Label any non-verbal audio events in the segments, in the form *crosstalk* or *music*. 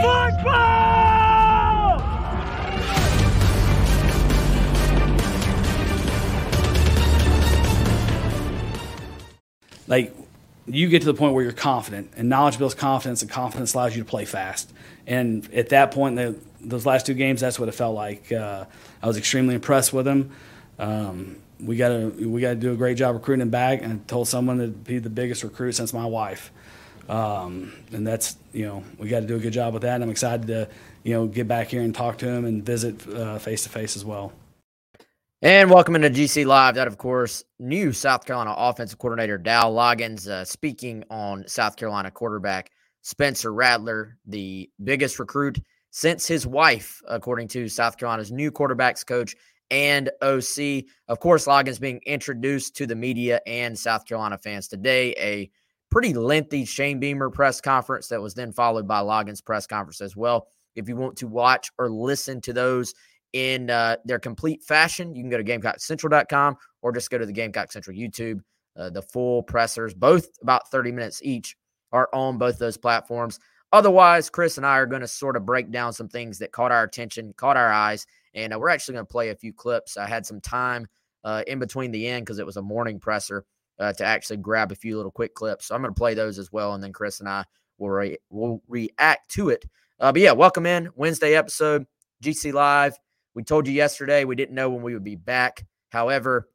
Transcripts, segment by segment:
football! Like you get to the point where you're confident, and knowledge builds confidence, and confidence allows you to play fast. And at that point, the, those last two games, that's what it felt like. Uh, I was extremely impressed with him. Um, we got to we got to do a great job recruiting him back, and I told someone to be the biggest recruit since my wife. Um, and that's you know we got to do a good job with that. And I'm excited to you know get back here and talk to him and visit face to face as well. And welcome into GC Live. That, of course, new South Carolina offensive coordinator Dow Loggins uh, speaking on South Carolina quarterback Spencer Rattler, the biggest recruit since his wife, according to South Carolina's new quarterbacks coach and OC. Of course, Loggins being introduced to the media and South Carolina fans today. A pretty lengthy Shane Beamer press conference that was then followed by Loggins press conference as well. If you want to watch or listen to those in uh, their complete fashion, you can go to GamecockCentral.com or just go to the Gamecock Central YouTube. Uh, the full pressers, both about 30 minutes each, are on both those platforms. Otherwise, Chris and I are going to sort of break down some things that caught our attention, caught our eyes, and uh, we're actually going to play a few clips. I had some time uh, in between the end because it was a morning presser uh, to actually grab a few little quick clips. So I'm going to play those as well, and then Chris and I will re- will react to it. Uh, but yeah, welcome in Wednesday episode GC Live. We told you yesterday we didn't know when we would be back. However,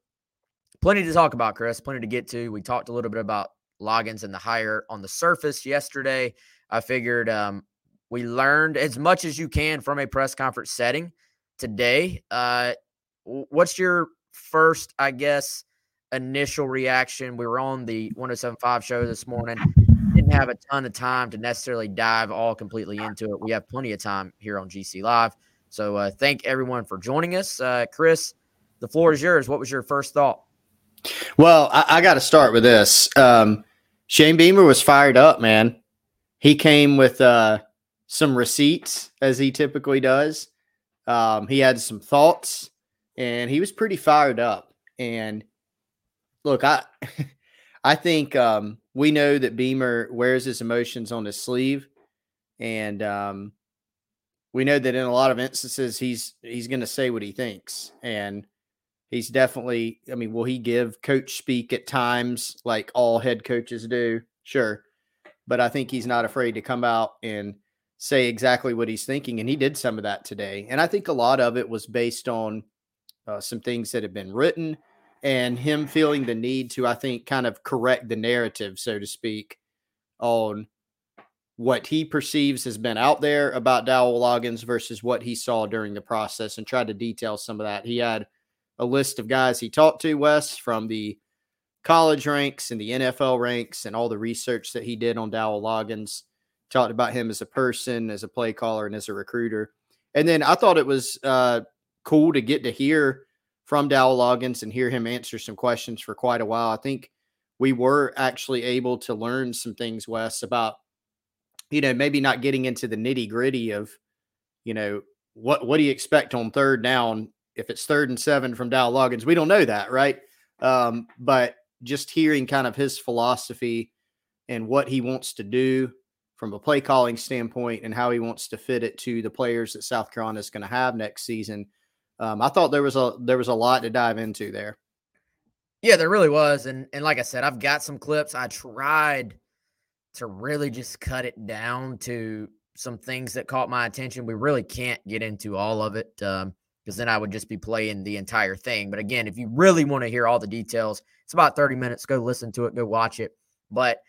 plenty to talk about, Chris. Plenty to get to. We talked a little bit about Loggins and the hire on the surface yesterday. I figured um, we learned as much as you can from a press conference setting today. Uh, what's your first, I guess, initial reaction? We were on the 1075 show this morning. Didn't have a ton of time to necessarily dive all completely into it. We have plenty of time here on GC Live. So uh, thank everyone for joining us. Uh, Chris, the floor is yours. What was your first thought? Well, I, I got to start with this. Um, Shane Beamer was fired up, man. He came with uh, some receipts, as he typically does. Um, he had some thoughts, and he was pretty fired up. And look, I, *laughs* I think um, we know that Beamer wears his emotions on his sleeve, and um, we know that in a lot of instances he's he's going to say what he thinks and he's definitely i mean will he give coach speak at times like all head coaches do? Sure but i think he's not afraid to come out and say exactly what he's thinking and he did some of that today and i think a lot of it was based on uh, some things that have been written and him feeling the need to i think kind of correct the narrative so to speak on what he perceives has been out there about Dowell Loggins versus what he saw during the process and tried to detail some of that. He had a list of guys he talked to, Wes, from the college ranks and the NFL ranks and all the research that he did on Dowell Loggins. Talked about him as a person, as a play caller, and as a recruiter. And then I thought it was uh, cool to get to hear from Dowell Loggins and hear him answer some questions for quite a while. I think we were actually able to learn some things, Wes, about you know, maybe not getting into the nitty gritty of, you know, what what do you expect on third down if it's third and seven from Dow Loggins? We don't know that, right? Um, but just hearing kind of his philosophy and what he wants to do from a play calling standpoint and how he wants to fit it to the players that South Carolina is going to have next season. Um, I thought there was a there was a lot to dive into there. Yeah, there really was, and and like I said, I've got some clips. I tried to really just cut it down to some things that caught my attention. We really can't get into all of it because um, then I would just be playing the entire thing. But again, if you really want to hear all the details, it's about 30 minutes. Go listen to it, go watch it. But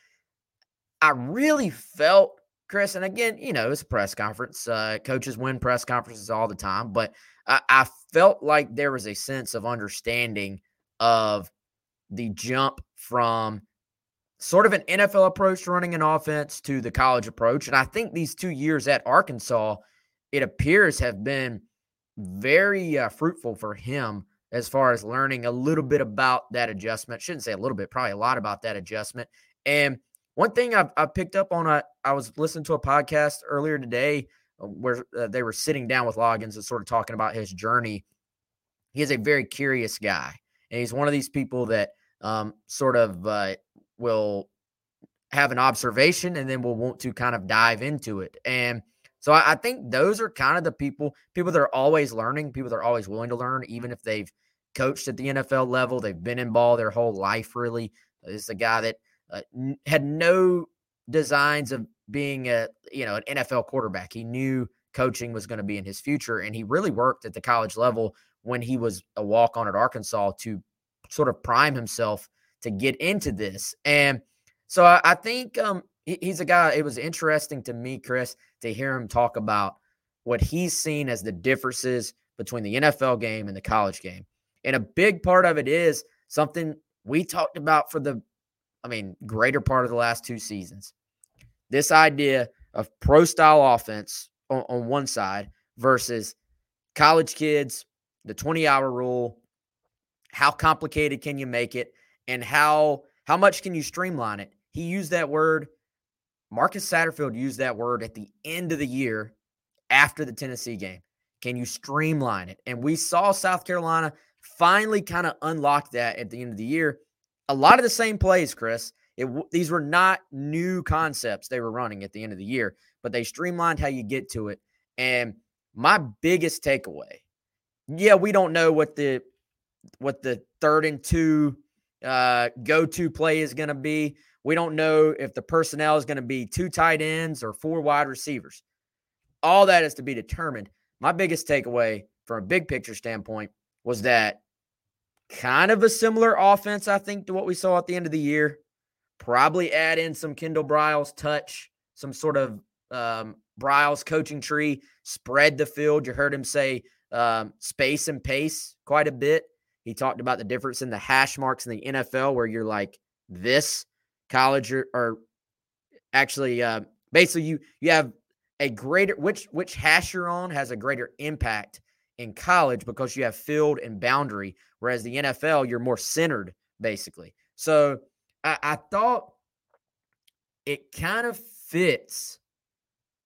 I really felt, Chris, and again, you know, it's a press conference. Uh, coaches win press conferences all the time, but I, I felt like there was a sense of understanding of the jump from sort of an NFL approach to running an offense to the college approach. And I think these two years at Arkansas, it appears have been very uh, fruitful for him as far as learning a little bit about that adjustment. Shouldn't say a little bit, probably a lot about that adjustment. And one thing I've, i picked up on, a, I was listening to a podcast earlier today uh, where uh, they were sitting down with Loggins and sort of talking about his journey. He is a very curious guy. And he's one of these people that um, sort of uh, will have an observation and then will want to kind of dive into it. And So I, I think those are kind of the people, people that are always learning, people that are always willing to learn, even if they've coached at the NFL level, they've been in ball their whole life. Really, this is a guy that uh, had no designs of being a you know an NFL quarterback. He knew coaching was going to be in his future, and he really worked at the college level when he was a walk on at Arkansas to sort of prime himself to get into this. And so I, I think um, he, he's a guy. It was interesting to me, Chris, to hear him talk about what he's seen as the differences between the NFL game and the college game. And a big part of it is something we talked about for the, I mean, greater part of the last two seasons. This idea of pro style offense on, on one side versus college kids, the 20 hour rule. How complicated can you make it? And how how much can you streamline it? He used that word. Marcus Satterfield used that word at the end of the year after the Tennessee game. Can you streamline it? And we saw South Carolina finally kind of unlock that at the end of the year. A lot of the same plays, Chris. It, these were not new concepts they were running at the end of the year, but they streamlined how you get to it. And my biggest takeaway, yeah, we don't know what the what the third and two uh, go to play is going to be. We don't know if the personnel is going to be two tight ends or four wide receivers. All that is to be determined. My biggest takeaway from a big picture standpoint was that kind of a similar offense, I think, to what we saw at the end of the year. Probably add in some Kendall Briles touch, some sort of um, Briles coaching tree, spread the field. You heard him say um, space and pace quite a bit. He talked about the difference in the hash marks in the NFL, where you're like this college or, or actually uh, basically you you have a greater which which hash you're on has a greater impact in college because you have field and boundary, whereas the NFL you're more centered basically. So I, I thought it kind of fits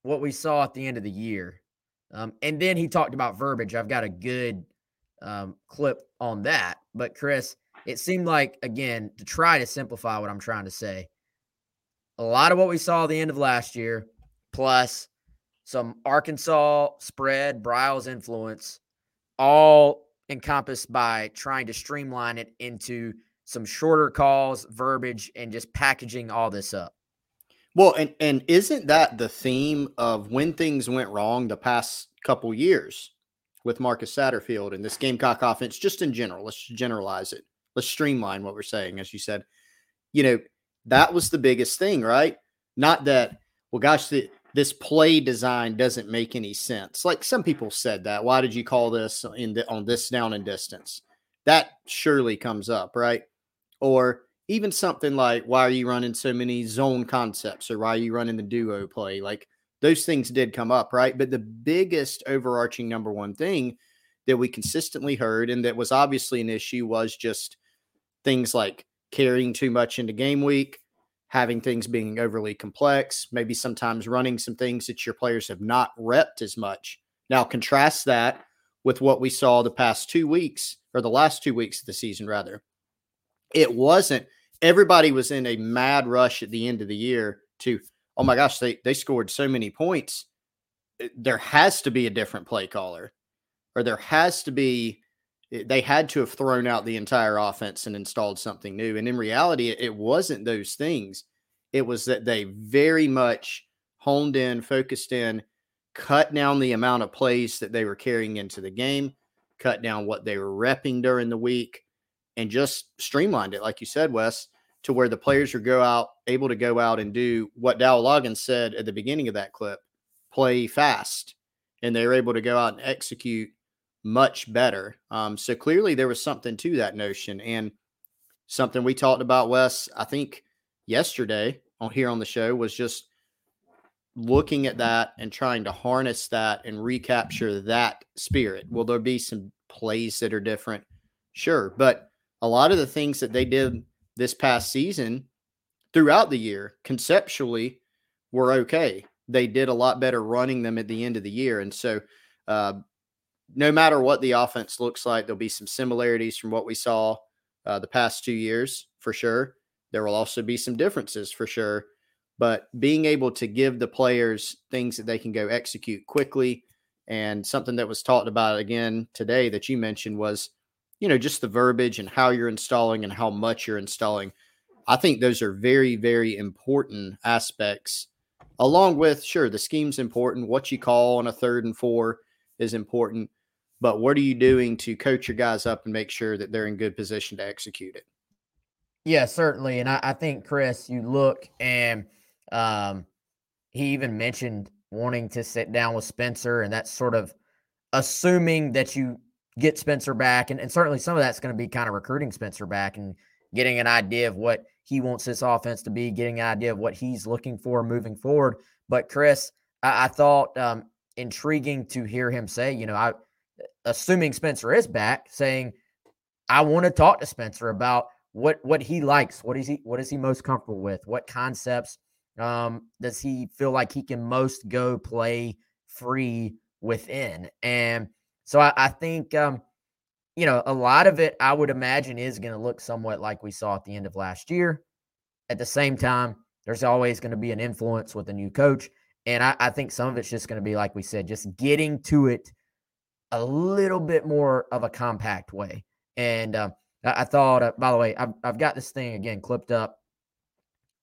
what we saw at the end of the year. Um, and then he talked about verbiage. I've got a good um, clip on that. But Chris, it seemed like again to try to simplify what I'm trying to say. A lot of what we saw at the end of last year, plus some Arkansas spread, Briles influence, all encompassed by trying to streamline it into some shorter calls, verbiage, and just packaging all this up. Well, and and isn't that the theme of when things went wrong the past couple years with Marcus Satterfield and this Gamecock offense, just in general? Let's generalize it. Let's streamline what we're saying, as you said. You know, that was the biggest thing, right? Not that, well, gosh, the, this play design doesn't make any sense. Like some people said that. Why did you call this in the, on this down and distance? That surely comes up, right? Or even something like why are you running so many zone concepts or why are you running the duo play? Like those things did come up, right? But the biggest overarching number one thing that we consistently heard and that was obviously an issue was just things like carrying too much into game week, having things being overly complex, maybe sometimes running some things that your players have not repped as much. Now, contrast that with what we saw the past two weeks or the last two weeks of the season, rather. It wasn't everybody was in a mad rush at the end of the year to, oh my gosh, they, they scored so many points. There has to be a different play caller, or there has to be, they had to have thrown out the entire offense and installed something new. And in reality, it wasn't those things. It was that they very much honed in, focused in, cut down the amount of plays that they were carrying into the game, cut down what they were repping during the week, and just streamlined it, like you said, Wes, to where the players are go out able to go out and do what Dow Loggins said at the beginning of that clip, play fast, and they're able to go out and execute much better. Um, so clearly there was something to that notion, and something we talked about, Wes. I think yesterday on here on the show was just looking at that and trying to harness that and recapture that spirit. Will there be some plays that are different? Sure, but a lot of the things that they did this past season throughout the year conceptually were okay. They did a lot better running them at the end of the year. And so, uh, no matter what the offense looks like, there'll be some similarities from what we saw uh, the past two years for sure. There will also be some differences for sure. but being able to give the players things that they can go execute quickly and something that was talked about again today that you mentioned was you know just the verbiage and how you're installing and how much you're installing i think those are very very important aspects along with sure the scheme's important what you call on a third and four is important but what are you doing to coach your guys up and make sure that they're in good position to execute it? Yeah certainly and i, I think chris you look and um, he even mentioned wanting to sit down with spencer and that's sort of assuming that you get spencer back and, and certainly some of that's going to be kind of recruiting spencer back and getting an idea of what he wants this offense to be getting an idea of what he's looking for moving forward but chris i, I thought um, intriguing to hear him say you know i assuming Spencer is back, saying, I want to talk to Spencer about what what he likes, what is he what is he most comfortable with, what concepts um, does he feel like he can most go play free within, and so I, I think um, you know a lot of it I would imagine is going to look somewhat like we saw at the end of last year. At the same time, there's always going to be an influence with a new coach, and I, I think some of it's just going to be like we said, just getting to it a little bit more of a compact way. And uh, I, thought, uh, by the way, I've, I've got this thing again clipped up.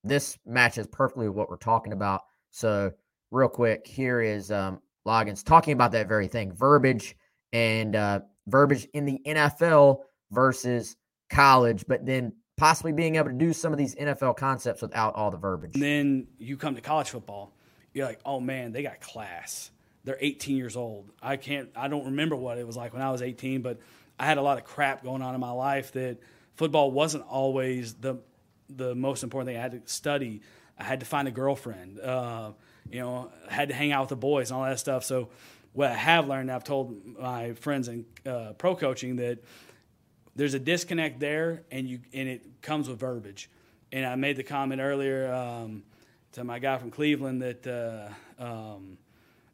This matches perfectly with what we're talking about. So, real quick, here is um, Loggins talking about that very thing verbiage and uh, verbiage in the NFL versus college, but then possibly being able to do some of these NFL concepts without all the verbiage. And then you come to college football, you're like, oh man, they got class they're 18 years old. I can't, I don't remember what it was like when I was 18, but I had a lot of crap going on in my life that football wasn't always the the most important thing. I had to study. I had to find a girlfriend. Uh, you know, I had to hang out with the boys and all that stuff. So what I have learned, I've told my friends in uh, pro coaching that there's a disconnect there, and you and it comes with verbiage. And I made the comment earlier um, to my guy from Cleveland that. Uh, um,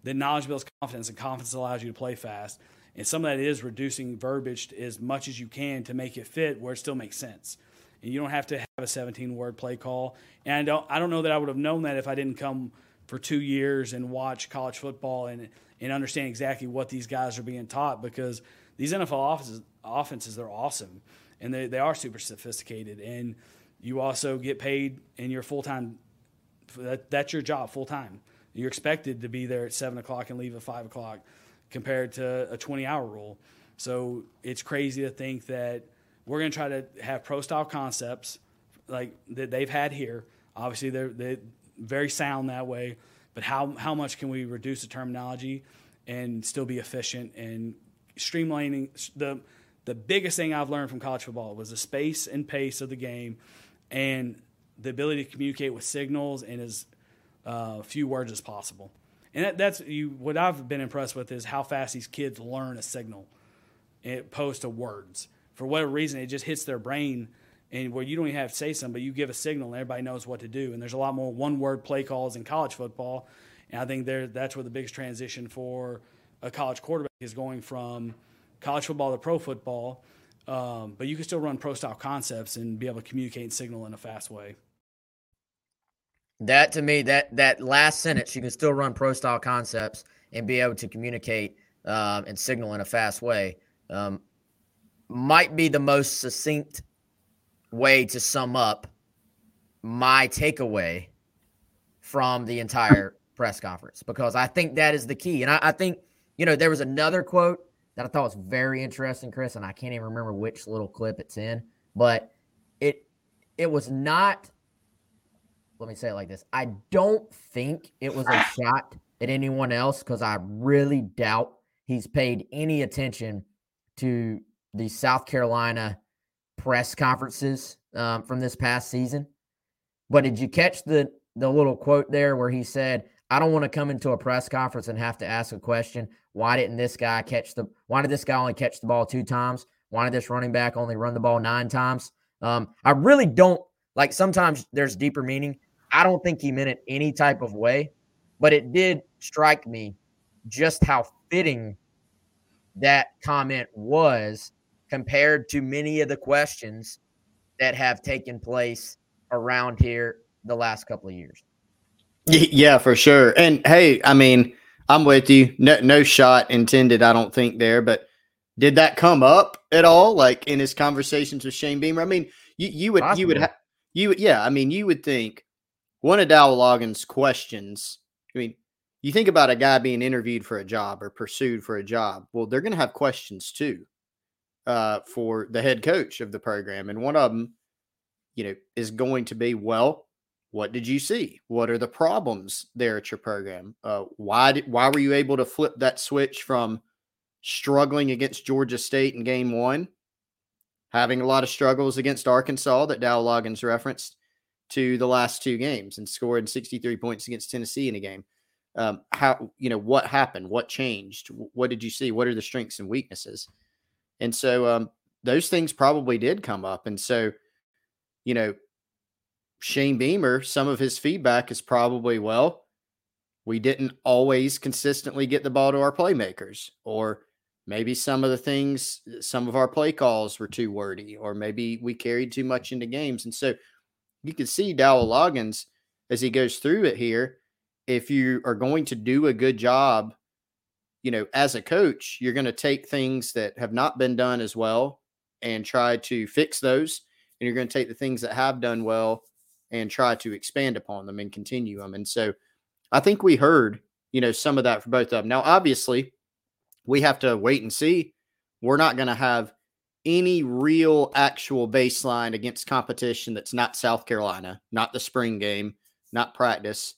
that knowledge builds confidence, and confidence allows you to play fast. And some of that is reducing verbiage as much as you can to make it fit where it still makes sense. And you don't have to have a 17 word play call. And I don't, I don't know that I would have known that if I didn't come for two years and watch college football and, and understand exactly what these guys are being taught because these NFL offenses, offenses they're awesome and they, they are super sophisticated. And you also get paid in your full time, that, that's your job full time. You're expected to be there at seven o'clock and leave at five o'clock, compared to a 20-hour rule. So it's crazy to think that we're going to try to have pro style concepts like that they've had here. Obviously, they're they very sound that way. But how how much can we reduce the terminology and still be efficient and streamlining the the biggest thing I've learned from college football was the space and pace of the game and the ability to communicate with signals and as uh, few words as possible. And that, that's you. What I've been impressed with is how fast these kids learn a signal, opposed to words. For whatever reason, it just hits their brain, and where you don't even have to say something, but you give a signal, and everybody knows what to do. And there's a lot more one-word play calls in college football, and I think there that's where the biggest transition for a college quarterback is going from college football to pro football. Um, but you can still run pro style concepts and be able to communicate and signal in a fast way. That to me, that that last sentence, you can still run pro style concepts and be able to communicate um, and signal in a fast way. Um, might be the most succinct way to sum up my takeaway from the entire press conference because I think that is the key. And I, I, think, you know, there was another quote that I thought was very interesting, Chris, and I can't even remember which little clip it's in, but it it was not let me say it like this. I don't think it was a shot at anyone else because I really doubt he's paid any attention to the South Carolina press conferences um, from this past season. But did you catch the the little quote there where he said, "I don't want to come into a press conference and have to ask a question. Why didn't this guy catch the? Why did this guy only catch the ball two times? Why did this running back only run the ball nine times?" Um, I really don't like. Sometimes there's deeper meaning. I don't think he meant it any type of way, but it did strike me just how fitting that comment was compared to many of the questions that have taken place around here the last couple of years. Yeah, for sure. And hey, I mean, I'm with you. No, no shot intended, I don't think there, but did that come up at all like in his conversations with Shane Beamer? I mean, you, you would Possibly. you would have you yeah, I mean, you would think one of Dowell Loggins' questions, I mean, you think about a guy being interviewed for a job or pursued for a job. Well, they're going to have questions too uh, for the head coach of the program. And one of them, you know, is going to be, well, what did you see? What are the problems there at your program? Uh, why did, why were you able to flip that switch from struggling against Georgia State in game one, having a lot of struggles against Arkansas that Dowell Loggins referenced, to the last two games and scored 63 points against Tennessee in a game? um, how you know what happened? What changed? What did you see? What are the strengths and weaknesses? And so um, those things probably did come up. And so you know shane beamer some of his feedback is probably well we didn't always consistently get the ball to our playmakers or maybe some of the things some of our play calls were too wordy or maybe we carried too much into games. And so you can see Dowell Loggins as he goes through it here if you are going to do a good job, you know, as a coach, you're going to take things that have not been done as well and try to fix those. And you're going to take the things that have done well and try to expand upon them and continue them. And so I think we heard, you know, some of that for both of them. Now, obviously, we have to wait and see. We're not going to have any real actual baseline against competition that's not South Carolina, not the spring game, not practice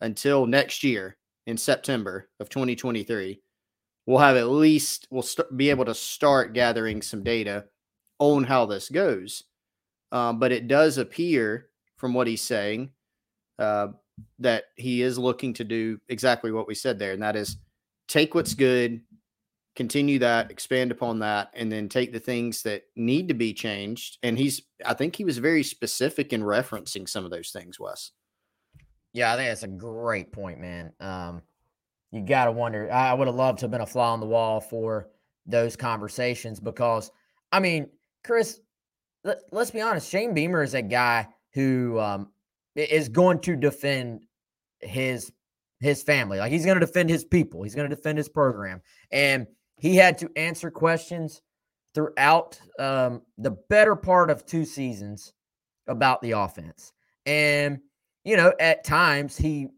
until next year in September of 2023, we'll have at least we'll st- be able to start gathering some data on how this goes. Um, but it does appear from what he's saying uh, that he is looking to do exactly what we said there, and that is take what's good, continue that, expand upon that, and then take the things that need to be changed. And he's, I think he was very specific in referencing some of those things, Wes. Yeah, I think that's a great point, man. Um, you got to wonder. I would have loved to have been a fly on the wall for those conversations because, I mean, Chris, let, us be honest. Shane Beamer is a guy who um, is going to defend his his family. Like he's going to defend his people. He's going to defend his program, and he had to answer questions throughout um, the better part of two seasons about the offense. And you know, at times he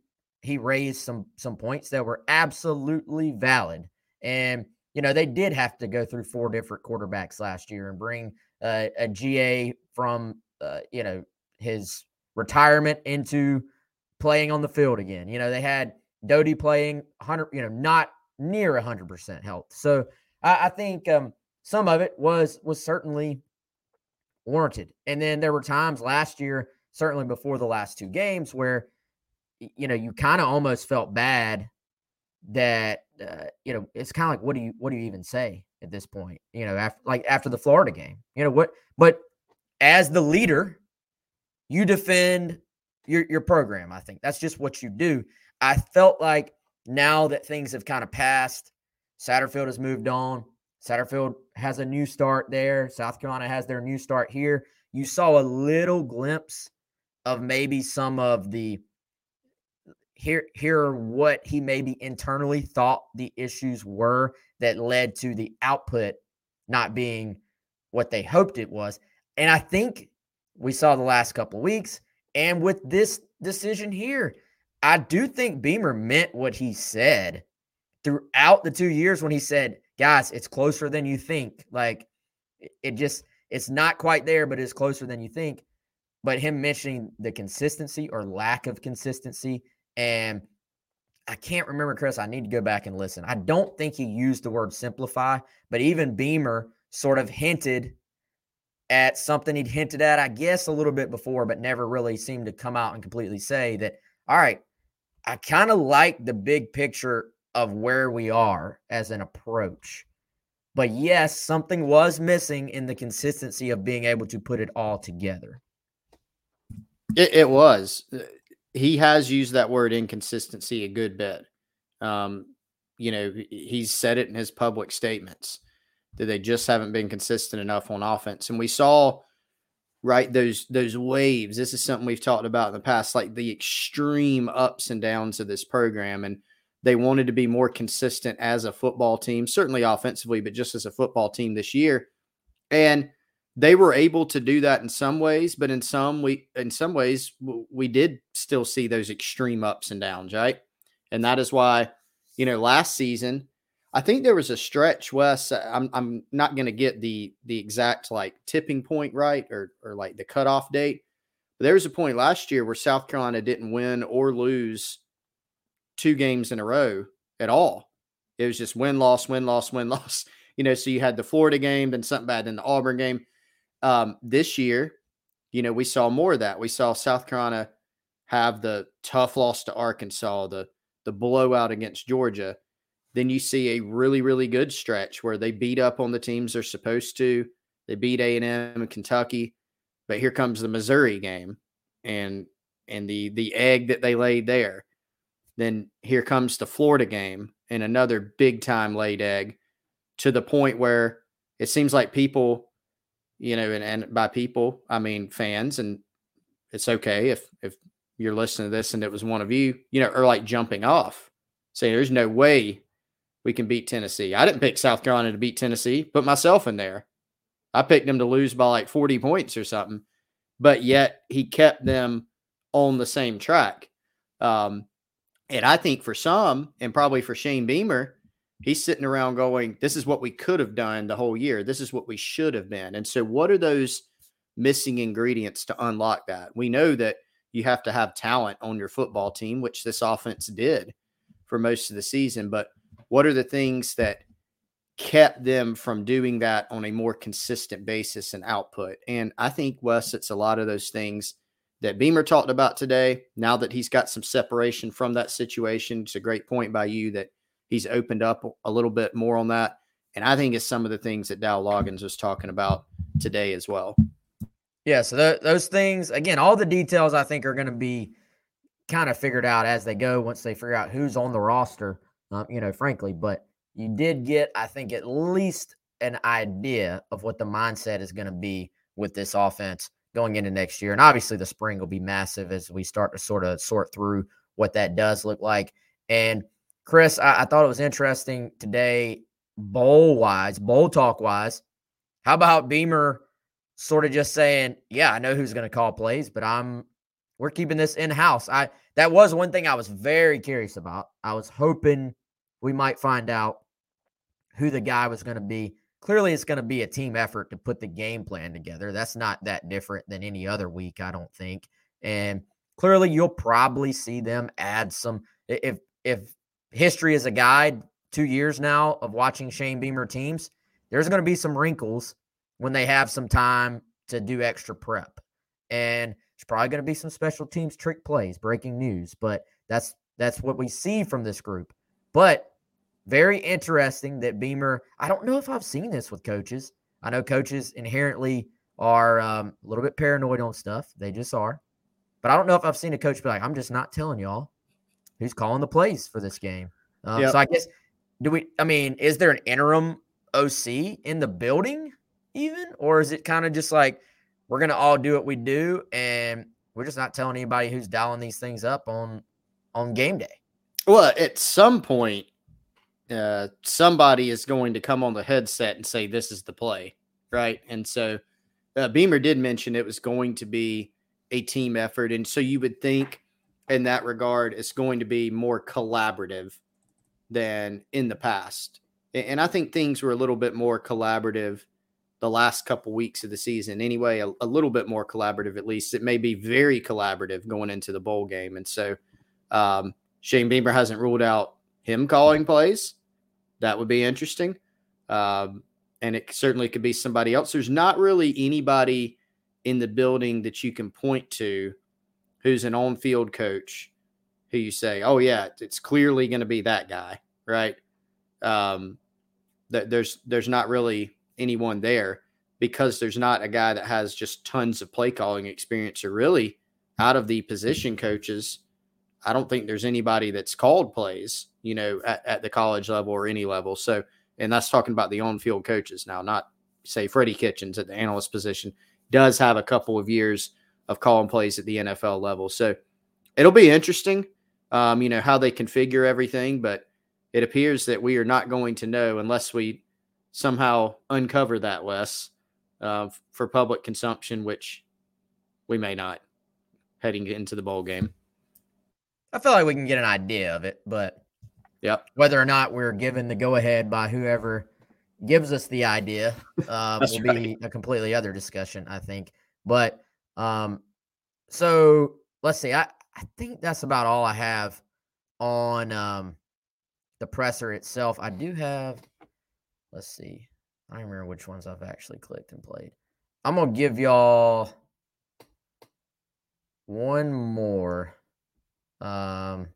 he raised some some points that were absolutely valid. And you know, they did have to go through four different quarterbacks last year and bring uh, a GA from uh, you know his retirement into playing on the field again. You know, they had Doty playing 100, you know, not near 100% health. So I, I think um, some of it was was certainly warranted. And then there were times last year certainly before the last two games where you know you kind of almost felt bad that uh, you know it's kind of like what do you what do you even say at this point you know after like after the Florida game you know what but as the leader you defend your your program I think that's just what you do I felt like now that things have kind of passed Satterfield has moved on. Satterfield has a new start there. South Carolina has their new start here. You saw a little glimpse of maybe some of the here here what he maybe internally thought the issues were that led to the output not being what they hoped it was. And I think we saw the last couple weeks and with this decision here, I do think Beamer meant what he said throughout the 2 years when he said, "Guys, it's closer than you think." Like it just it's not quite there, but it's closer than you think but him mentioning the consistency or lack of consistency. And I can't remember, Chris. I need to go back and listen. I don't think he used the word simplify, but even Beamer sort of hinted at something he'd hinted at, I guess, a little bit before, but never really seemed to come out and completely say that, all right, I kind of like the big picture of where we are as an approach. But yes, something was missing in the consistency of being able to put it all together. It, it, was. Uh, he has used that word inconsistency a good bit. Um, you know, he's said it in his public statements that they just haven't been consistent enough on offense. And we saw right? Those those waves. This is something we've talked about in the past, like the extreme ups and downs of this program. And they wanted to be more consistent as a football team, certainly offensively, but just as a football team this year. And they were able to do that in some ways, but in some we in some ways we did still see those extreme ups and downs, right? And that is why, you know, last season, I think there was a stretch, Wes. I'm I'm not going to get the the exact like tipping point right or or like the cutoff date, but there was a point last year where South Carolina didn't win or lose two games in a row at all. It was just win loss win loss win *laughs* loss. You know, so you had the Florida game, then something bad, then the Auburn game um, this year, you know, we saw more of that. We saw South Carolina have the tough loss to Arkansas, the the blowout against Georgia. Then you see a really really good stretch where they beat up on the teams they're supposed to. They beat A and M and Kentucky, but here comes the Missouri game, and and the the egg that they laid there. Then here comes the Florida game and another big time laid egg to the point where it seems like people you know, and, and by people, I mean fans, and it's okay if if you're listening to this and it was one of you, you know, or like jumping off, saying there's no way we can beat Tennessee. I didn't pick South Carolina to beat Tennessee, put myself in there. I picked them to lose by like 40 points or something, but yet he kept them on the same track. Um, and I think for some, and probably for Shane Beamer, he's sitting around going, This is what we could have done the whole year. This is what we should have been. And so, what are those missing ingredients to unlock that? We know that you have to have talent on your football team, which this offense did for most of the season. But what are the things that kept them from doing that on a more consistent basis and output? And I think, Wes, it's a lot of those things that Beamer talked about today. Now that he's got some separation from that situation, it's a great point by you that he's opened up a little bit more on that. And I think it's some of the things that Dow Loggins was talking about today as well. Yeah. So th- those things, again, all the details I think are going to be kind of figured out as they go once they figure out who's on the roster, um, you know, frankly. But you did get, I think, at least an idea of what the mindset is going to be with this offense going into next year. And obviously, the spring will be massive as we start to sort of sort through what that does look like. And Chris, I, I thought it was interesting today, bowl wise, bowl talk wise. How about Beamer sort of just saying, "Yeah, I know who's going to call plays, but I'm we're keeping this in house." I that was one thing I was very curious about. I was hoping we might find out who the guy was going to be. Clearly, it's going to be a team effort to put the game plan together. That's not that different than any other week, I don't think. And clearly, you'll probably see them add some. If if history is a guide, two years now of watching Shane Beamer teams, there's going to be some wrinkles when they have some time to do extra prep. And there's probably going to be some special teams trick plays, breaking news, but that's that's what we see from this group. But very interesting that Beamer, I don't know if I've seen this with coaches. I know coaches inherently are um, a little bit paranoid on stuff. They just are. But I don't know if I've seen a coach be like, I'm just not telling y'all who's calling the plays for this game. Um, yep. So I guess do we? I mean, is there an interim OC in the building even, or is it kind of just like we're gonna all do what we do and we're just not telling anybody who's dialing these things up on on game day? Well, at some point, uh, somebody is going to come on the headset and say this is the play, right? And so uh, Beamer did mention it was going to be a team effort, and so you would think in that regard, it's going to be more collaborative than in the past. And I think things were a little bit more collaborative the last couple weeks of the season. Anyway, a, a, little bit more collaborative, at least. It may be very collaborative going into the bowl game. And so um, Shane Beamer hasn't ruled out him calling plays. That would be interesting. Um, and it certainly could be somebody else. There's not really anybody in the building that you can point to who's an on field coach who you say, oh, yeah, it's clearly going to be that guy, right? Um, that there's there's not really anyone there because there's not a guy that has just tons of play calling experience or really out of the position coaches. I don't think there's anybody that's called plays, you know, at, at the college level or any level. So, and that's talking about the on field coaches now, not say Freddie Kitchens at the analyst position does have a couple of years of calling plays at the NFL level. So it'll be interesting, um, you know, how they configure everything. But it appears that we are not going to know unless we somehow uncover that less uh, for public consumption, which we may not heading into the bowl game. I feel like we can get an idea of it, but yep. whether or not we're given the go ahead by whoever gives us the idea *laughs* uh, will right. be a completely other discussion, I think. But um, so let's see. I, I think that's about all I have on um, the presser itself. I do have, let's see. I don't remember which ones I've actually clicked and played. I'm to give y'all one more. Um,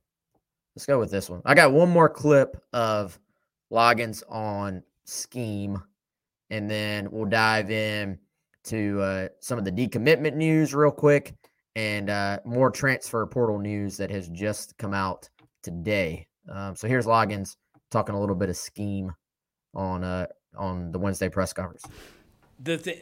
let's go with this one. I got one more clip of Loggins on scheme, and then we'll dive in to uh, some of the decommitment news real quick and uh, more transfer portal news that has just come out today. Um, so here's Loggins talking a little bit of scheme on uh, on the Wednesday press conference. The thing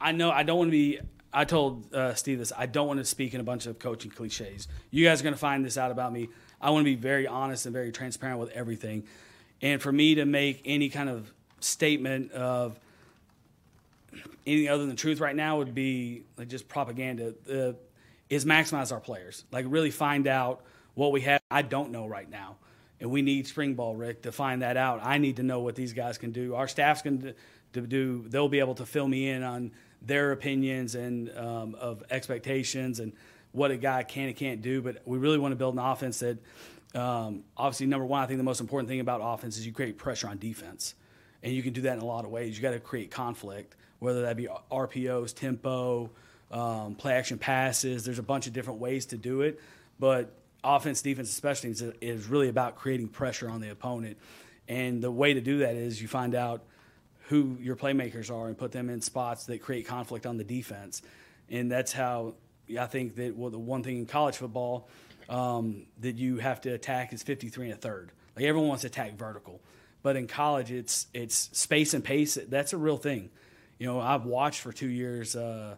I know I don't want to be I told uh, Steve this. I don't want to speak in a bunch of coaching cliches. You guys are going to find this out about me. I want to be very honest and very transparent with everything. And for me to make any kind of statement of anything other than truth right now would be like just propaganda. Is maximize our players, like really find out what we have. I don't know right now, and we need spring ball, Rick, to find that out. I need to know what these guys can do. Our staff's going to, do. They'll be able to fill me in on their opinions and um, of expectations and what a guy can and can't do. But we really want to build an offense that, um, obviously, number one, I think the most important thing about offense is you create pressure on defense, and you can do that in a lot of ways. You got to create conflict, whether that be RPOs, tempo, um, play action passes. There's a bunch of different ways to do it, but offense, defense, especially is, is really about creating pressure on the opponent. And the way to do that is you find out who your playmakers are and put them in spots that create conflict on the defense. And that's how I think that well, the one thing in college football um, that you have to attack is 53 and a third. Like everyone wants to attack vertical, but in college it's it's space and pace. That's a real thing. You know, I've watched for two years uh,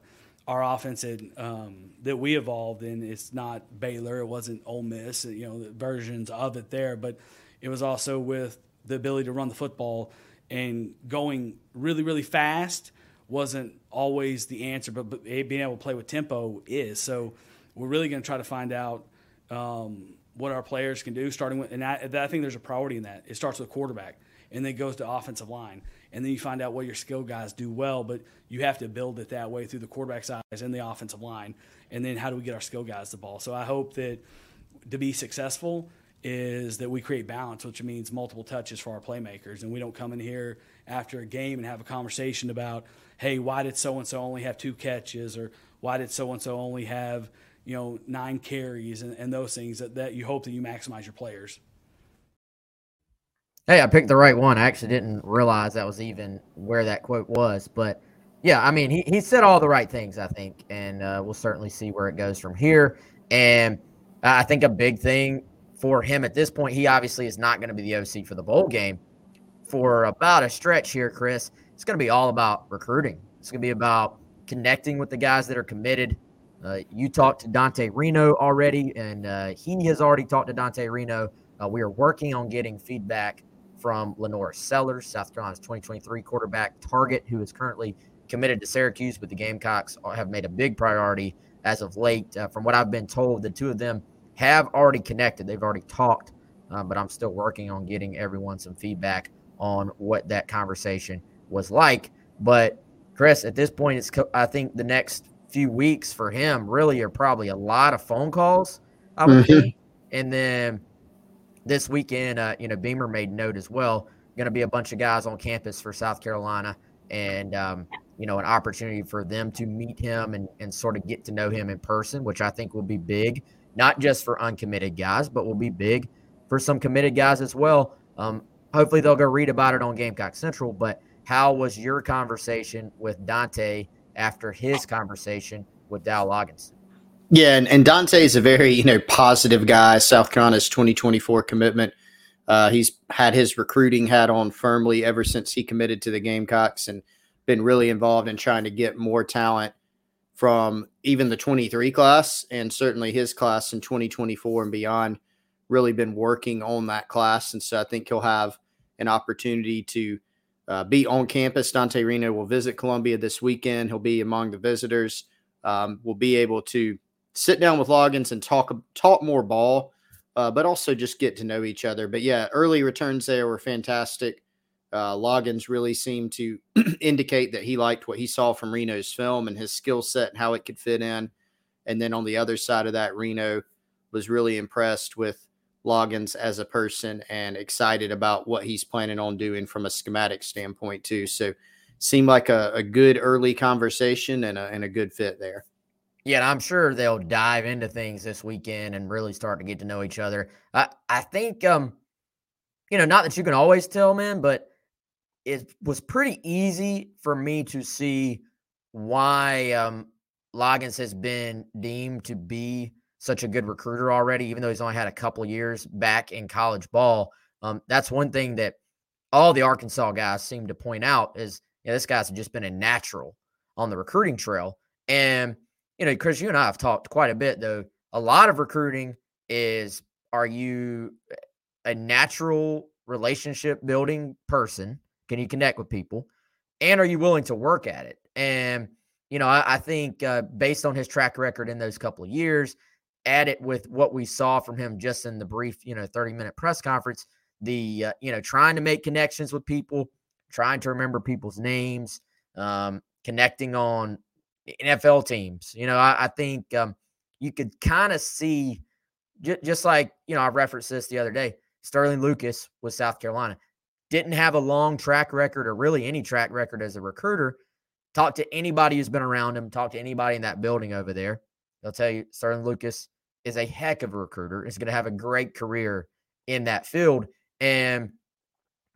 our offense had, um, that we evolved in. It's not Baylor, it wasn't Ole Miss. You know, versions of it there, but it was also with the ability to run the football and going really, really fast wasn't always the answer, but, but being able to play with tempo is. So we're really going to try to find out um, what our players can do, starting with, and I, I, think there's a priority in that. It starts with quarterback, and then goes to offensive line, and then you find out what your skill guys do well. But you have to build it that way through the quarterback side and the offensive line, and then how do we get our skill guys the ball? So I hope that to be successful, is that we create balance, which means multiple touches for our playmakers. And we don't come in here after a game and have a conversation about, hey, why did so and so only have two catches or why did so and so only have, you know, nine carries and, and those things that, that you hope that you maximize your players. Hey, I picked the right one. I actually didn't realize that was even where that quote was. But yeah, I mean, he, he said all the right things, I think. And uh, we'll certainly see where it goes from here. And I think a big thing for him at this point, he obviously is not going to be the OC for the bowl game. For about a stretch here, Chris, it's going to be all about recruiting. It's going to be about connecting with the guys that are committed. Uh, you talked to Dante Reno already, and uh, he has already talked to Dante Reno. Uh, we are working on getting feedback from LaNorris Sellers, South Carolina's 2023 quarterback target, who is currently committed to Syracuse, but the Gamecocks have made a big priority as of late. Uh, from what I've been told, the two of them have already connected. They've already talked, uh, but I'm still working on getting everyone some feedback on what that conversation was like. But Chris, at this point, it's I think the next few weeks for him really are probably a lot of phone calls. I would mm-hmm. think, and then this weekend, uh, you know, Beamer made note as well. Going to be a bunch of guys on campus for South Carolina, and um, you know, an opportunity for them to meet him and and sort of get to know him in person, which I think will be big not just for uncommitted guys, but will be big for some committed guys as well. Um, hopefully, they'll go read about it on Gamecock Central. But how was your conversation with Dante after his conversation with Dow Loggins? Yeah, and, and Dante is a very you know positive guy. South Carolina's 2024 commitment. Uh, he's had his recruiting hat on firmly ever since he committed to the Gamecocks and been really involved in trying to get more talent from even the 23 class and certainly his class in 2024 and beyond really been working on that class. And so I think he'll have an opportunity to uh, be on campus. Dante Reno will visit Columbia this weekend. He'll be among the visitors. Um, we'll be able to sit down with Loggins and talk talk more ball, uh, but also just get to know each other. But yeah, early returns there were fantastic. Uh, Loggins really seemed to *clears throat* indicate that he liked what he saw from Reno's film and his skill set and how it could fit in. And then on the other side of that, Reno was really impressed with Loggins as a person and excited about what he's planning on doing from a schematic standpoint too. So seemed like a, a good early conversation and a, and a good fit there. Yeah, I'm sure they'll dive into things this weekend and really start to get to know each other. I, I think, um, you know, not that you can always tell, man, but it was pretty easy for me to see why um, Loggins has been deemed to be such a good recruiter already, even though he's only had a couple years back in college ball. Um, that's one thing that all the Arkansas guys seem to point out is yeah, this guy's just been a natural on the recruiting trail. And, you know, Chris, you and I have talked quite a bit, though. A lot of recruiting is are you a natural relationship building person? Can you connect with people? And are you willing to work at it? And, you know, I, I think uh, based on his track record in those couple of years, add it with what we saw from him just in the brief, you know, 30 minute press conference, the, uh, you know, trying to make connections with people, trying to remember people's names, um, connecting on NFL teams. You know, I, I think um, you could kind of see, j- just like, you know, I referenced this the other day. Sterling Lucas with South Carolina didn't have a long track record or really any track record as a recruiter. Talk to anybody who's been around him, talk to anybody in that building over there. They'll tell you Sterling Lucas is a heck of a recruiter. Is going to have a great career in that field. And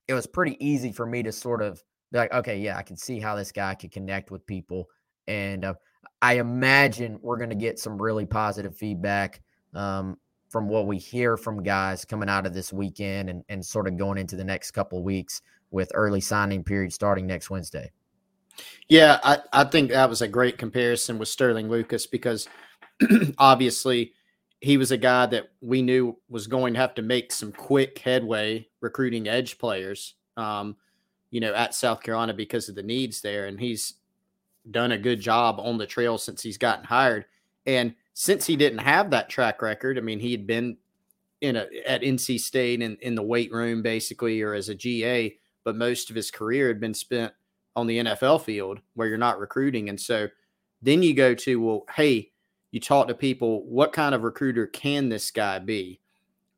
it was pretty easy for me to sort of be like, okay, yeah, I can see how this guy could connect with people. And uh, I imagine we're going to get some really positive feedback um, from what we hear from guys coming out of this weekend and, and sort of going into the next couple weeks with early signing period starting next Wednesday. Yeah, I, I think that was a great comparison with Sterling Lucas because *clears throat* obviously he was a guy that we knew was going to have to make some quick headway recruiting edge players, um, you know, at South Carolina because of the needs there. And he's done a good job on the trail since he's gotten hired. And since he didn't have that track record, I mean, he had been in a at NC State in, in the weight room basically or as a GA, but most of his career had been spent on the NFL field where you're not recruiting. And so then you go to, well, hey, you talk to people, what kind of recruiter can this guy be?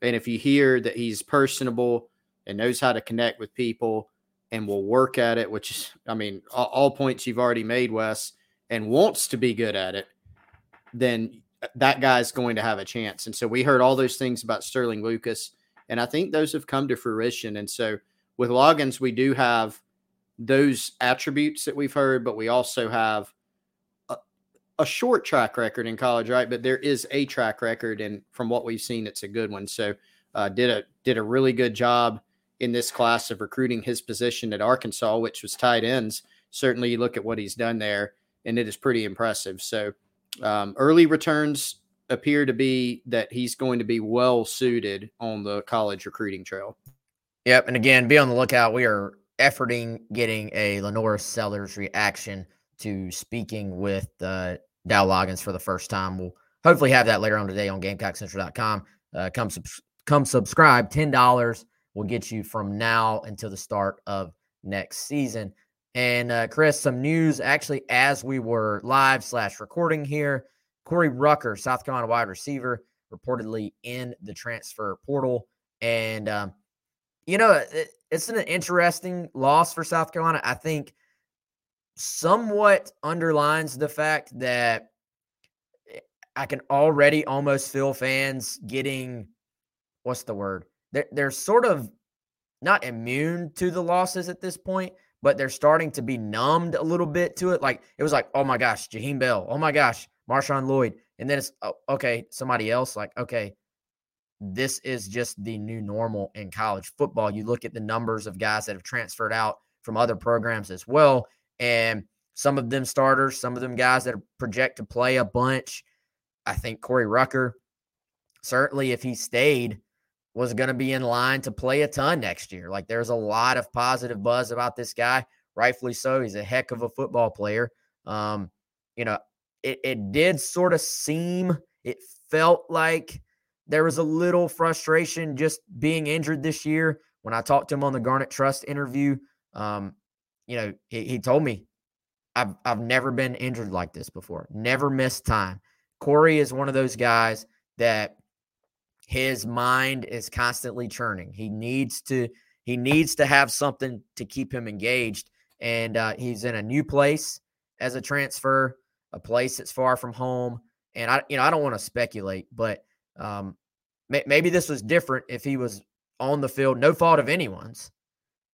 And if you hear that he's personable and knows how to connect with people and will work at it, which is, I mean, all, points you've already made, Wes, and wants to be good at it, then that guy's going to have a chance. And so we heard all those things about Sterling Lucas, and I think those have come to fruition. And so with Loggins, we do have those attributes that we've heard, but we also have a, a, short track record in college, right? But there is a track record, and from what we've seen, it's a good one. So uh, did a did a really good job in this class of recruiting his position at Arkansas, which was tight ends. Certainly, you look at what he's done there, and it is pretty impressive. So um, early returns appear to be that he's going to be well suited on the college recruiting trail. Yep, and again, be on the lookout. We are efforting getting a LaNorris Sellers reaction to speaking with uh, Dow Loggins for the first time. We'll hopefully have that later on today on GamecockCentral.com. Uh, come, come subscribe. $10 will get you from now until the start of next season. And uh, Chris, some news actually as we were live slash recording here. Corey Rucker, South Carolina wide receiver, reportedly in the transfer portal. And um, you know, it, it's an interesting loss for South Carolina. I think somewhat underlines the fact that eh, I can already almost feel fans getting what's the word? They're, they're sort of not immune to the losses at this point, but they're starting to be numbed a little bit to it. Like it was like, oh my gosh, Jaheim Bell. Oh my gosh, Marshawn Lloyd. And then it's oh, okay, somebody else. Like, okay, this is just the new normal in college football. You look at the numbers of guys that have transferred out from other programs as well. And some of them starters, some of them guys that project to play a bunch. I think Corey Rucker, certainly if he stayed, was going to be in line to play a ton next year. Like there's a lot of positive buzz about this guy, rightfully so. He's a heck of a football player. Um, you know, it, it did sort of seem, it felt like there was a little frustration just being injured this year. When I talked to him on the Garnet Trust interview, um, you know, he, he told me, I've, I've never been injured like this before, never missed time. Corey is one of those guys that his mind is constantly churning. He needs to he needs to have something to keep him engaged, and uh, he's in a new place as a transfer, a place that's far from home. And I, you know, I don't want to speculate, but um, may, maybe this was different if he was on the field, no fault of anyone's.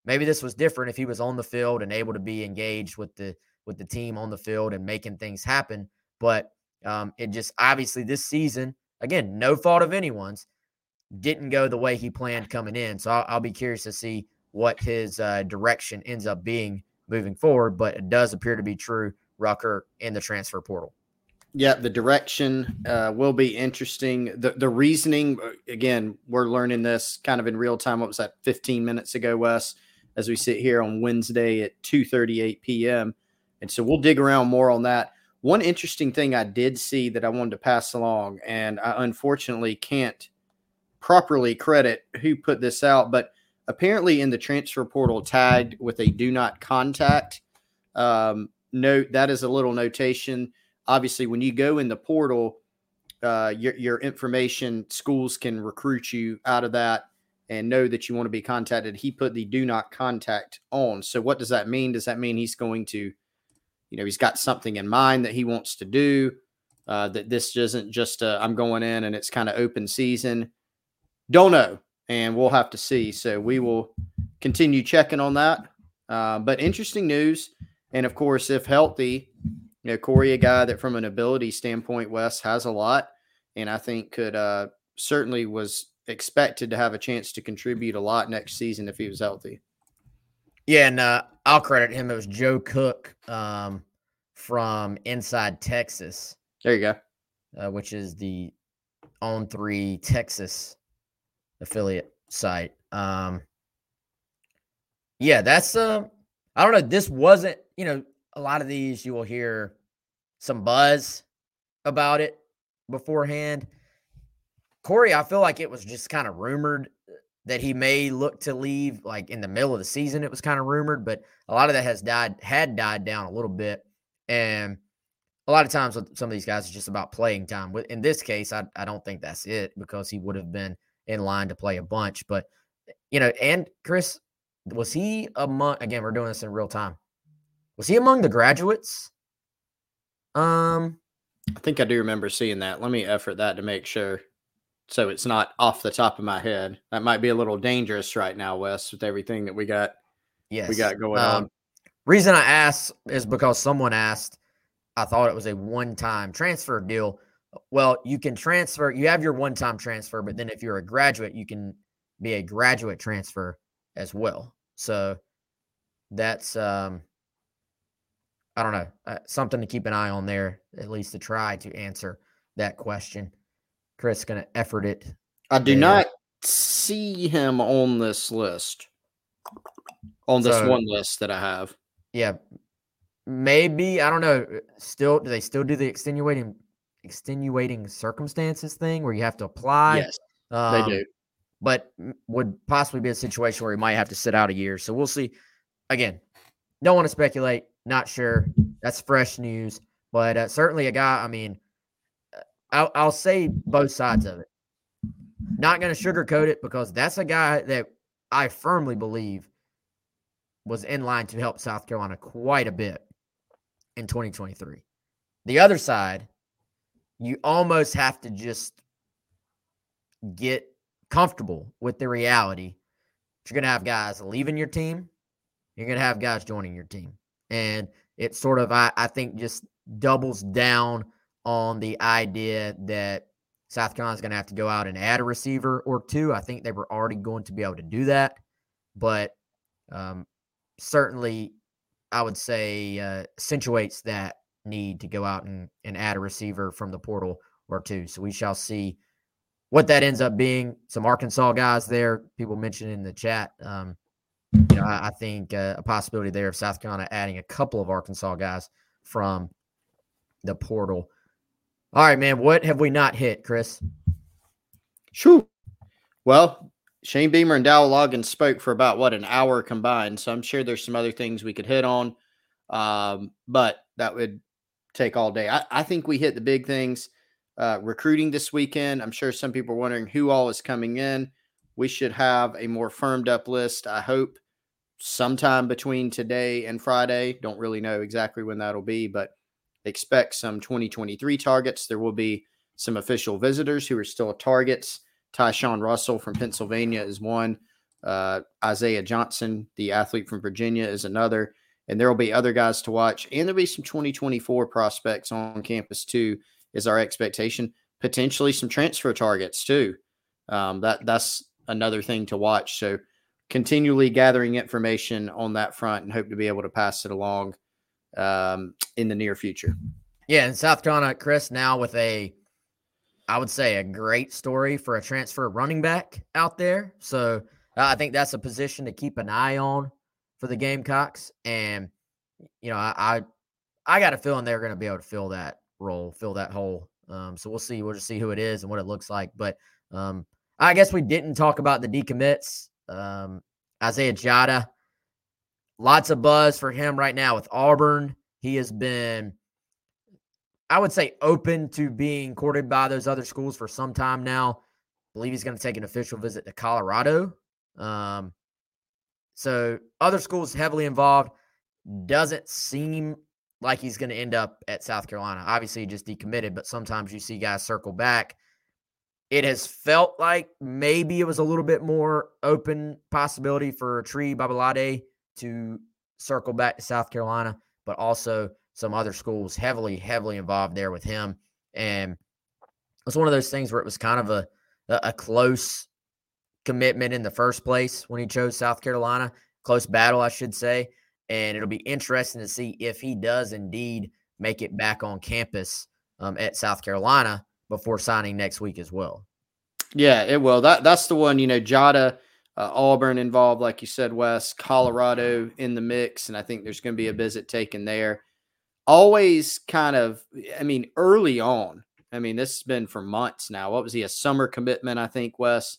Maybe this was different if he was on the field and able to be engaged with the with the team on the field and making things happen. But um, it just obviously this season again, no fault of anyone's, didn't go the way he planned *laughs* coming in. So I'll, I'll be curious to see what his uh, direction ends up being moving forward. But it does appear to be true, Rucker in the transfer portal. Yeah, the direction uh, will be interesting. The the reasoning uh, again, we're learning this kind of in real time. What was that? Fifteen minutes ago, Wes, as we sit here on Wednesday at two thirty eight p.m. And so we'll dig around more on that. One interesting thing I did see that I wanted to pass along, and I unfortunately can't properly credit who put this out, but apparently in the transfer portal tagged with a do not contact um, note, that is a little notation. Obviously, when you go in the portal, uh, your, your information, schools can recruit you out of that and know that you want to be contacted. He put the do not contact on. So, what does that mean? Does that mean he's going to you know he's got something in mind that he wants to do. Uh, that this isn't just i am going in and it's kind of open season. Don't know, and we'll have to see. So we will continue checking on that. Uh, but interesting news, and of course, if healthy, you know Corey, a guy that from an ability standpoint, Wes has a lot, and I think could uh, certainly was expected to have a chance to contribute a lot next season if he was healthy. Yeah, and uh, I'll credit him. It was Joe Cook um, from Inside Texas. There you go. Uh, which is the On Three Texas affiliate site. Um, yeah, that's uh, I don't know. This wasn't, you know, a lot of these you will hear some buzz about it beforehand. Corey, I feel like it was just kind of rumored that he may look to leave like in the middle of the season. It was kind of rumored, but a lot of that has died had died down a little bit. And a lot of times with some of these guys, it's just about playing time. In this case, I, I don't think that's it because he would have been in line to play a bunch. But you know, and Chris, was he among again, we're doing this in real time. Was he among the graduates? Um I think I do remember seeing that. Let me effort that to make sure so it's not off the top of my head. That might be a little dangerous right now, Wes, with everything that we got. Yes. we got going um, on. Reason I asked is because someone asked. I thought it was a one-time transfer deal. Well, you can transfer. You have your one-time transfer, but then if you're a graduate, you can be a graduate transfer as well. So that's um, I don't know uh, something to keep an eye on there, at least to try to answer that question. Chris going to effort it. I do there. not see him on this list. On this so, one list that I have. Yeah. Maybe, I don't know. Still do they still do the extenuating extenuating circumstances thing where you have to apply? Yes. Um, they do. But would possibly be a situation where he might have to sit out a year. So we'll see. Again, don't want to speculate. Not sure. That's fresh news. But uh, certainly a guy, I mean, I'll, I'll say both sides of it. Not going to sugarcoat it because that's a guy that I firmly believe was in line to help South Carolina quite a bit in 2023. The other side, you almost have to just get comfortable with the reality. You're going to have guys leaving your team. You're going to have guys joining your team. And it sort of, I, I think, just doubles down on the idea that South Carolina's going to have to go out and add a receiver or two. I think they were already going to be able to do that, but um, certainly I would say, uh, accentuates that need to go out and, and add a receiver from the portal or two. So we shall see what that ends up being. Some Arkansas guys there, people mentioned in the chat. Um, you know, I, I think uh, a possibility there of South Carolina adding a couple of Arkansas guys from the portal. All right, man. What have we not hit, Chris? Shoo. Well, Shane Beamer and Dow Loggins spoke for about what an hour combined. So I'm sure there's some other things we could hit on. Um, but that would take all day. I, I think we hit the big things. Uh, recruiting this weekend. I'm sure some people are wondering who all is coming in. We should have a more firmed up list. I hope sometime between today and Friday. Don't really know exactly when that'll be, but expect some 2023 targets. There will be some official visitors who are still targets. Tyshawn Russell from Pennsylvania is one. Uh, Isaiah Johnson, the athlete from Virginia, is another. And there will be other guys to watch. And there'll be some 2024 prospects on campus too, is our expectation. Potentially some transfer targets too. Um, that that's another thing to watch. So continually gathering information on that front and hope to be able to pass it along um, in the near future. Yeah, in South Carolina, Chris, now with a, I would say, a great story for a transfer running back out there. So uh, I think that's a position to keep an eye on for the Gamecocks. And you know, I I, I got a feeling they're going to be able to fill that role, fill that hole. Um, so we'll see. We'll just see who it is and what it looks like. But um, I guess we didn't talk about the decommits. Um, Isaiah Jatta, lots of buzz for him right now with Auburn. He has been, I would say, open to being courted by those other schools for some time now. I believe he's going to take an official visit to Colorado. Um, so other schools heavily involved. Doesn't seem like he's going to end up at South Carolina. Obviously, just decommitted, but sometimes you see guys circle back. It has felt like maybe it was a little bit more open possibility for a Tree Babalade to circle back to South Carolina, but also some other schools heavily, heavily involved there with him. And it's one of those things where it was kind of a a close commitment in the first place when he chose South Carolina, close battle, I should say. And it'll be interesting to see if he does indeed make it back on campus um, at South Carolina before signing next week as well. Yeah, it will. That that's the one. You know, Jatta, uh, Auburn involved, like you said, Wes Colorado in the mix, and I think there's going to be a visit taken there. Always kind of, I mean, early on. I mean, this has been for months now. What was he? A summer commitment, I think, Wes.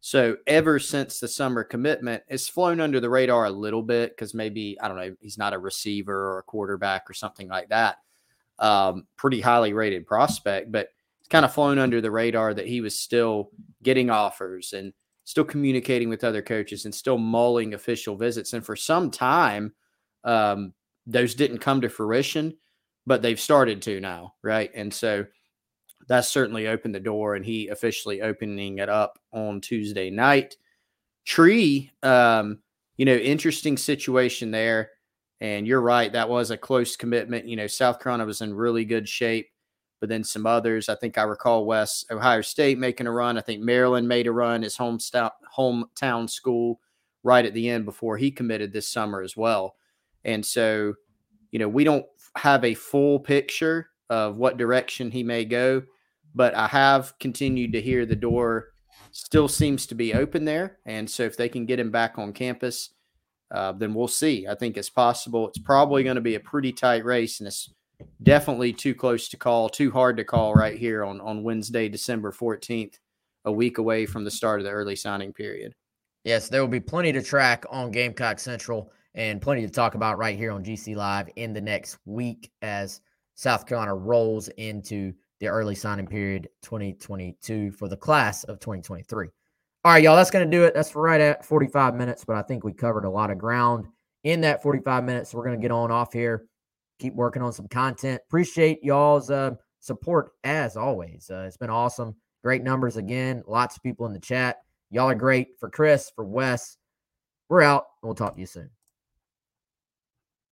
So ever since the summer commitment, it's flown under the radar a little bit because maybe I don't know he's not a receiver or a quarterback or something like that. Um, pretty highly rated prospect, but it's kind of flown under the radar that he was still getting offers and still communicating with other coaches and still mulling official visits. And for some time, um, those didn't come to fruition, but they've started to now, right? And so that's certainly opened the door, and he officially opening it up on Tuesday night. Tree, um, you know, interesting situation there. And you're right, that was a close commitment. You know, South Carolina was in really good shape, but then some others. I think I recall Wes Ohio State making a run. I think Maryland made a run, his hometown hometown school, right at the end before he committed this summer as well. And so, you know, we don't have a full picture of what direction he may go but I have continued to hear the door still seems to be open there. And so if they can get him back on campus, uh, then we'll see. I think it's possible. It's probably going to be a pretty tight race, and it's definitely too close to call, too hard to call right here on, on Wednesday, December 14th, a week away from the start of the early signing period. Yes, there will be plenty to track on Gamecock Central and plenty to talk about right here on GC Live in the next week as South Carolina rolls into the early signing period 2022 for the class of 2023. All right, y'all, that's going to do it. That's right at 45 minutes, but I think we covered a lot of ground in that 45 minutes. So we're going to get on off here, keep working on some content. Appreciate y'all's uh, support as always. Uh, it's been awesome. Great numbers again. Lots of people in the chat. Y'all are great. For Chris, for Wes, we're out. We'll talk to you soon.